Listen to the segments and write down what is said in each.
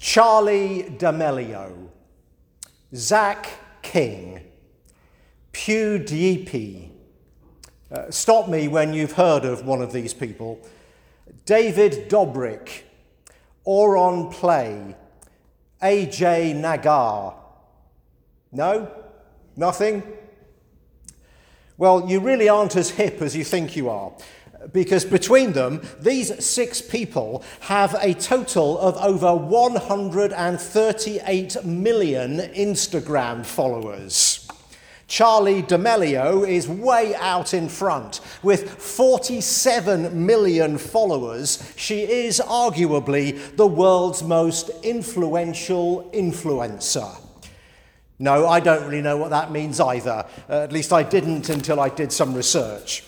Charli D'Amelio, Zach King, PewDiePie. Uh, stop me when you've heard of one of these people. David Dobrik, Auron Play, Ajay Nagar. No? Nothing? Well, you really aren't as hip as you think you are because between them, these six people have a total of over 138 million Instagram followers. Charli D'Amelio is way out in front. With 47 million followers, she is arguably the world's most influential influencer. No, I don't really know what that means either. Uh, at least I didn't until I did some research.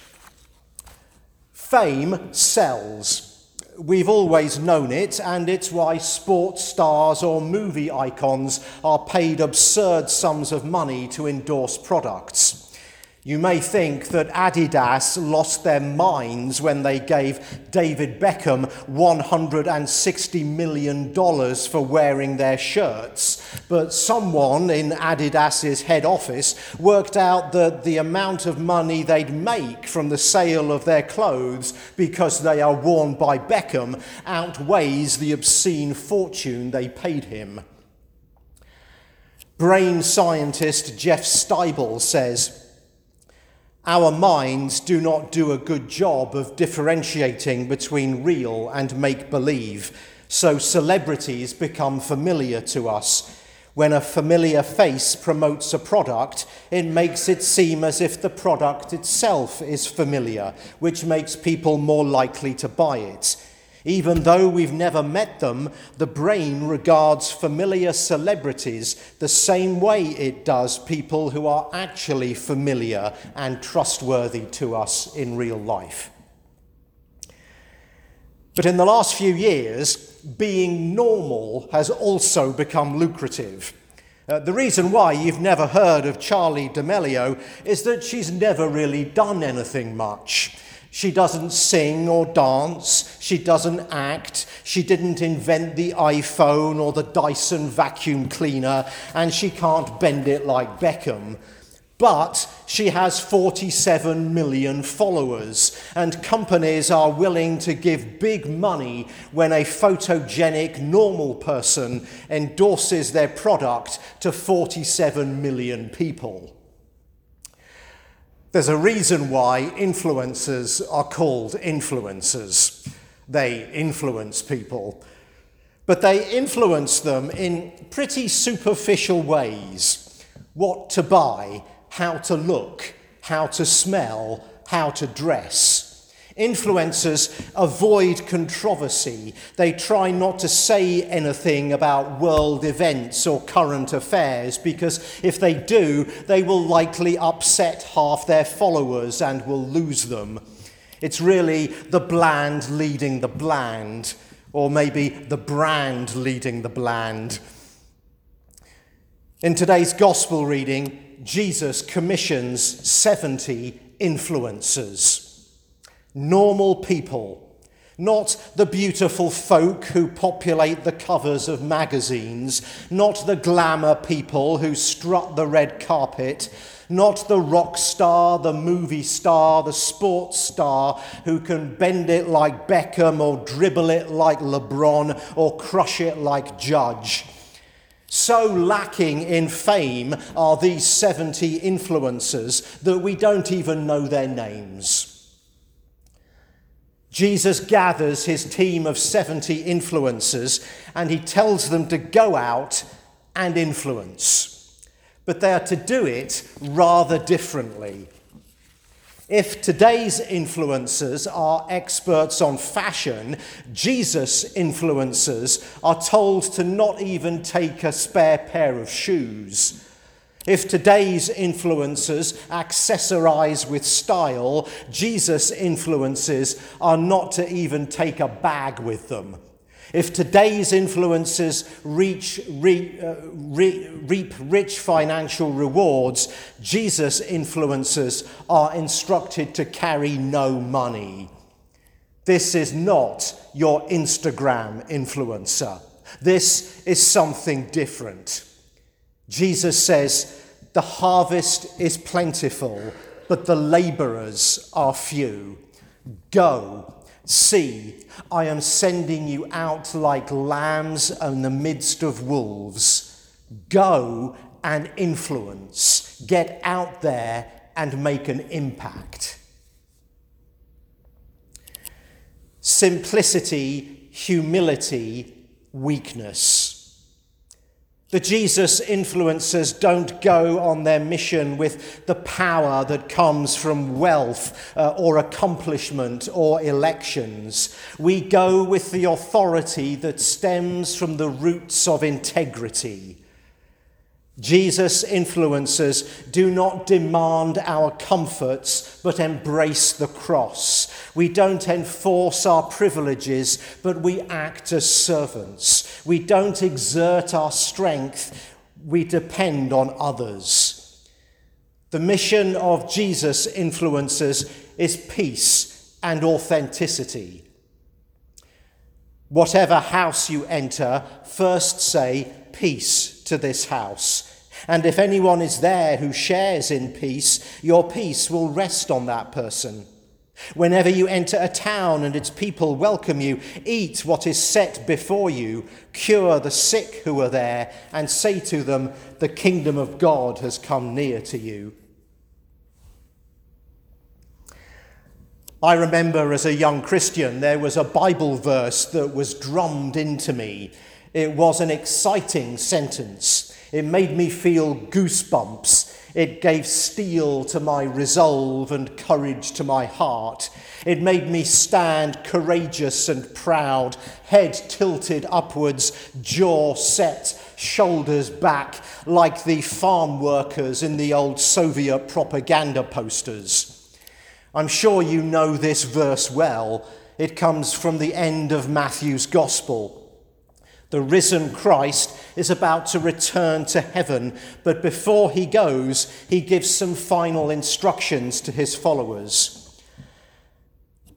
Fame sells. We've always known it, and it's why sports stars or movie icons are paid absurd sums of money to endorse products. You may think that Adidas lost their minds when they gave David Beckham $160 million for wearing their shirts, but someone in Adidas's head office worked out that the amount of money they'd make from the sale of their clothes because they are worn by Beckham outweighs the obscene fortune they paid him. Brain scientist Jeff Stibel says, our minds do not do a good job of differentiating between real and make believe, so celebrities become familiar to us. When a familiar face promotes a product, it makes it seem as if the product itself is familiar, which makes people more likely to buy it. Even though we've never met them, the brain regards familiar celebrities the same way it does people who are actually familiar and trustworthy to us in real life. But in the last few years, being normal has also become lucrative. Uh, the reason why you've never heard of Charli D'Amelio is that she's never really done anything much. She doesn't sing or dance. She doesn't act. She didn't invent the iPhone or the Dyson vacuum cleaner, and she can't bend it like Beckham. But she has 47 million followers, and companies are willing to give big money when a photogenic, normal person endorses their product to 47 million people. There's a reason why influencers are called influencers. They influence people, but they influence them in pretty superficial ways what to buy, how to look, how to smell, how to dress. Influencers avoid controversy. They try not to say anything about world events or current affairs because if they do, they will likely upset half their followers and will lose them. It's really the bland leading the bland, or maybe the brand leading the bland. In today's gospel reading, Jesus commissions 70 influencers normal people, not the beautiful folk who populate the covers of magazines, not the glamour people who strut the red carpet, not the rock star, the movie star, the sports star who can bend it like Beckham or dribble it like LeBron or crush it like Judge. So lacking in fame are these 70 influencers that we don't even know their names. Jesus gathers his team of 70 influencers and he tells them to go out and influence. But they are to do it rather differently. If today's influencers are experts on fashion, Jesus' influencers are told to not even take a spare pair of shoes. If today's influencers accessorize with style, Jesus' influences are not to even take a bag with them. If today's influences reach, re, uh, re, reap rich financial rewards, Jesus' influencers are instructed to carry no money. This is not your Instagram influencer. This is something different. Jesus says, The harvest is plentiful, but the laborers are few. Go, see, I am sending you out like lambs in the midst of wolves. Go and influence. Get out there and make an impact. Simplicity, humility, weakness. The Jesus influencers don't go on their mission with the power that comes from wealth uh, or accomplishment or elections. We go with the authority that stems from the roots of integrity. Jesus influences do not demand our comforts, but embrace the cross. We don't enforce our privileges, but we act as servants. We don't exert our strength, we depend on others. The mission of Jesus influences is peace and authenticity. Whatever house you enter, first say, Peace to this house. And if anyone is there who shares in peace, your peace will rest on that person. Whenever you enter a town and its people welcome you, eat what is set before you, cure the sick who are there, and say to them, The kingdom of God has come near to you. I remember as a young Christian, there was a Bible verse that was drummed into me. It was an exciting sentence. It made me feel goosebumps. It gave steel to my resolve and courage to my heart. It made me stand courageous and proud, head tilted upwards, jaw set, shoulders back, like the farm workers in the old Soviet propaganda posters. I'm sure you know this verse well. It comes from the end of Matthew's Gospel. The risen Christ is about to return to heaven, but before he goes, he gives some final instructions to his followers.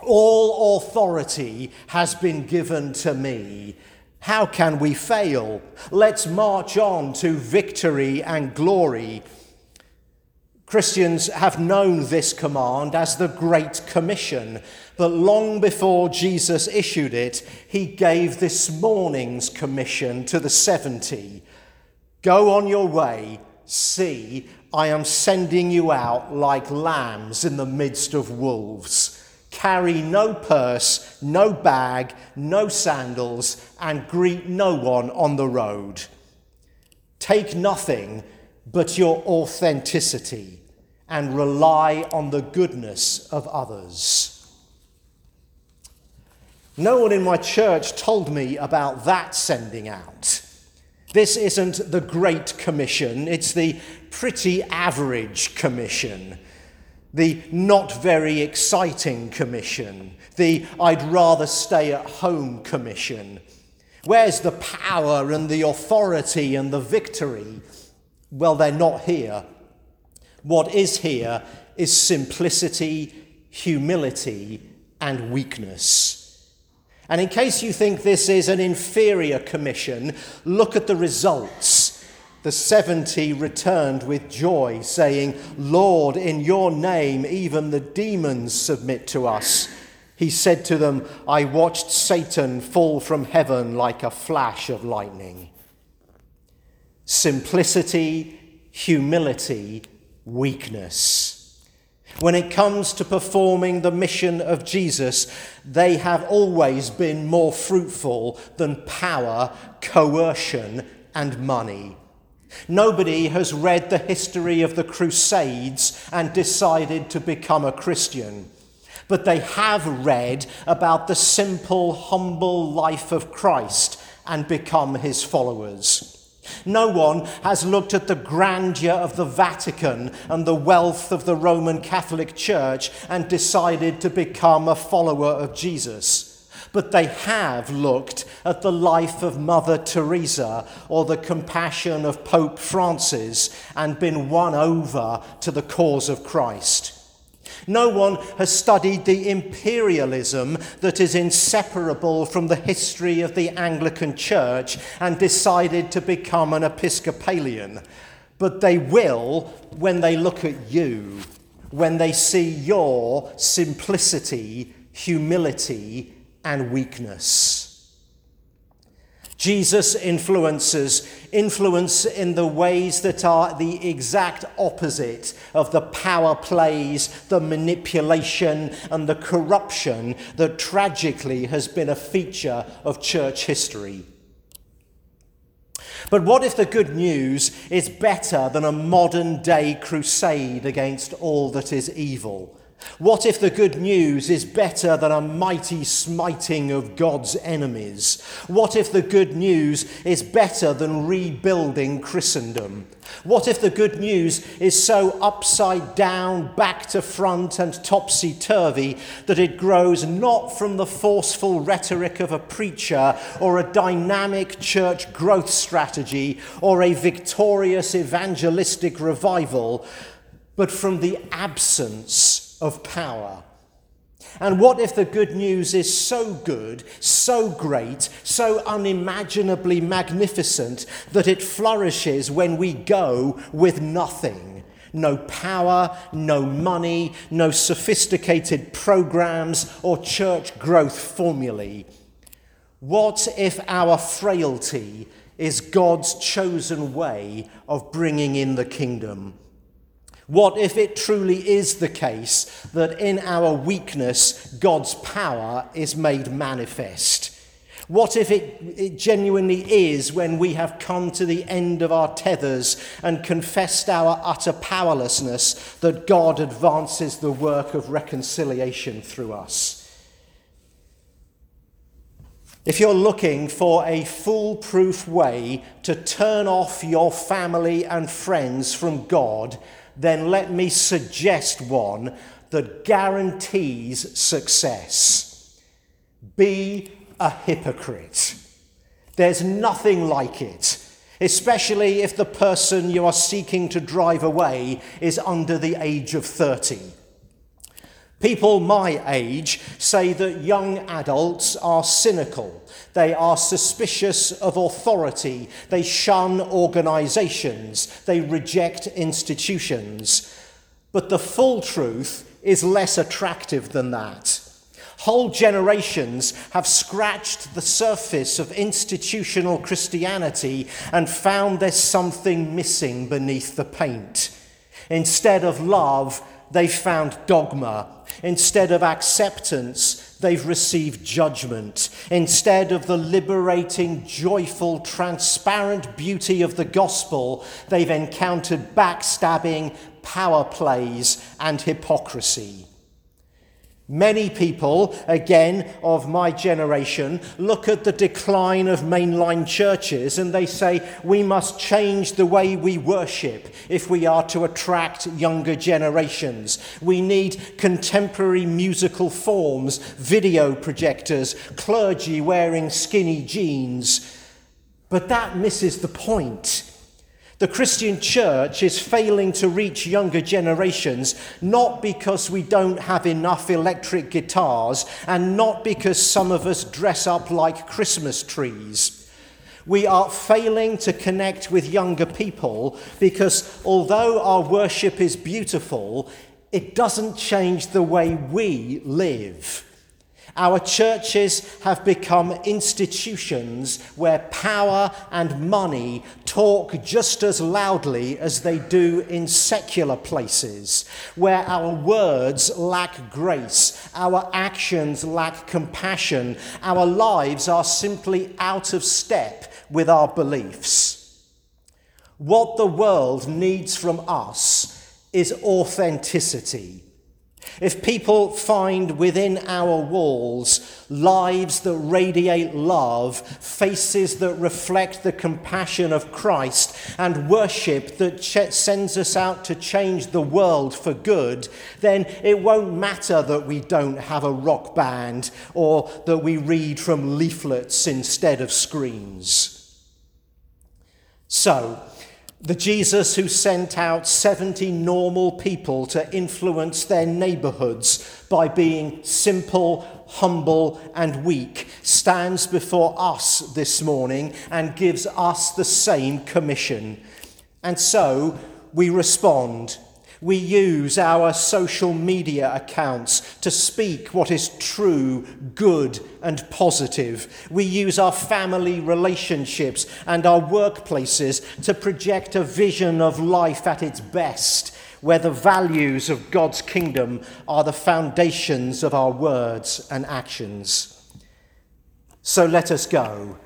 All authority has been given to me. How can we fail? Let's march on to victory and glory. Christians have known this command as the Great Commission, but long before Jesus issued it, he gave this morning's commission to the 70 Go on your way, see, I am sending you out like lambs in the midst of wolves. Carry no purse, no bag, no sandals, and greet no one on the road. Take nothing but your authenticity and rely on the goodness of others. No one in my church told me about that sending out. This isn't the Great Commission, it's the pretty average commission the not very exciting commission, the I'd rather stay at home commission. Where's the power and the authority and the victory? Well, they're not here. What is here is simplicity, humility, and weakness. And in case you think this is an inferior commission, look at the results the seventy returned with joy, saying, Lord, in your name even the demons submit to us. He said to them, I watched Satan fall from heaven like a flash of lightning. Simplicity, humility, weakness. When it comes to performing the mission of Jesus, they have always been more fruitful than power, coercion, and money. Nobody has read the history of the Crusades and decided to become a Christian, but they have read about the simple, humble life of Christ and become his followers. No one has looked at the grandeur of the Vatican and the wealth of the Roman Catholic Church and decided to become a follower of Jesus. But they have looked at the life of Mother Teresa or the compassion of Pope Francis and been won over to the cause of Christ. No one has studied the imperialism that is inseparable from the history of the Anglican Church and decided to become an Episcopalian. But they will when they look at you, when they see your simplicity, humility, and weakness. Jesus influences influence in the ways that are the exact opposite of the power plays, the manipulation, and the corruption that tragically has been a feature of church history. But what if the good news is better than a modern day crusade against all that is evil? What if the good news is better than a mighty smiting of God's enemies? What if the good news is better than rebuilding Christendom? What if the good news is so upside down, back to front, and topsy turvy that it grows not from the forceful rhetoric of a preacher or a dynamic church growth strategy or a victorious evangelistic revival, but from the absence of power. And what if the good news is so good, so great, so unimaginably magnificent that it flourishes when we go with nothing? No power, no money, no sophisticated programs or church growth formulae. What if our frailty is God's chosen way of bringing in the kingdom? What if it truly is the case that in our weakness, God's power is made manifest? What if it, it, genuinely is when we have come to the end of our tethers and confessed our utter powerlessness that God advances the work of reconciliation through us? If you're looking for a foolproof way to turn off your family and friends from God, then let me suggest one that guarantees success. Be a hypocrite. There's nothing like it, especially if the person you are seeking to drive away is under the age of 30. People my age say that young adults are cynical. They are suspicious of authority. They shun organizations. They reject institutions. But the full truth is less attractive than that. Whole generations have scratched the surface of institutional Christianity and found there's something missing beneath the paint. Instead of love, they've found dogma. Instead of acceptance, they've received judgment. Instead of the liberating, joyful, transparent beauty of the gospel, they've encountered backstabbing, power plays, and hypocrisy. Many people, again of my generation, look at the decline of mainline churches and they say we must change the way we worship if we are to attract younger generations. We need contemporary musical forms, video projectors, clergy wearing skinny jeans. But that misses the point. The Christian church is failing to reach younger generations not because we don't have enough electric guitars and not because some of us dress up like Christmas trees. We are failing to connect with younger people because although our worship is beautiful, it doesn't change the way we live. Our churches have become institutions where power and money talk just as loudly as they do in secular places, where our words lack grace, our actions lack compassion, our lives are simply out of step with our beliefs. What the world needs from us is authenticity If people find within our walls lives that radiate love, faces that reflect the compassion of Christ, and worship that ch- sends us out to change the world for good, then it won't matter that we don't have a rock band or that we read from leaflets instead of screens. So, the Jesus who sent out 70 normal people to influence their neighborhoods by being simple, humble, and weak stands before us this morning and gives us the same commission. And so we respond we use our social media accounts to speak what is true, good, and positive. We use our family relationships and our workplaces to project a vision of life at its best, where the values of God's kingdom are the foundations of our words and actions. So let us go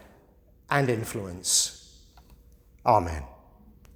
and influence. Amen.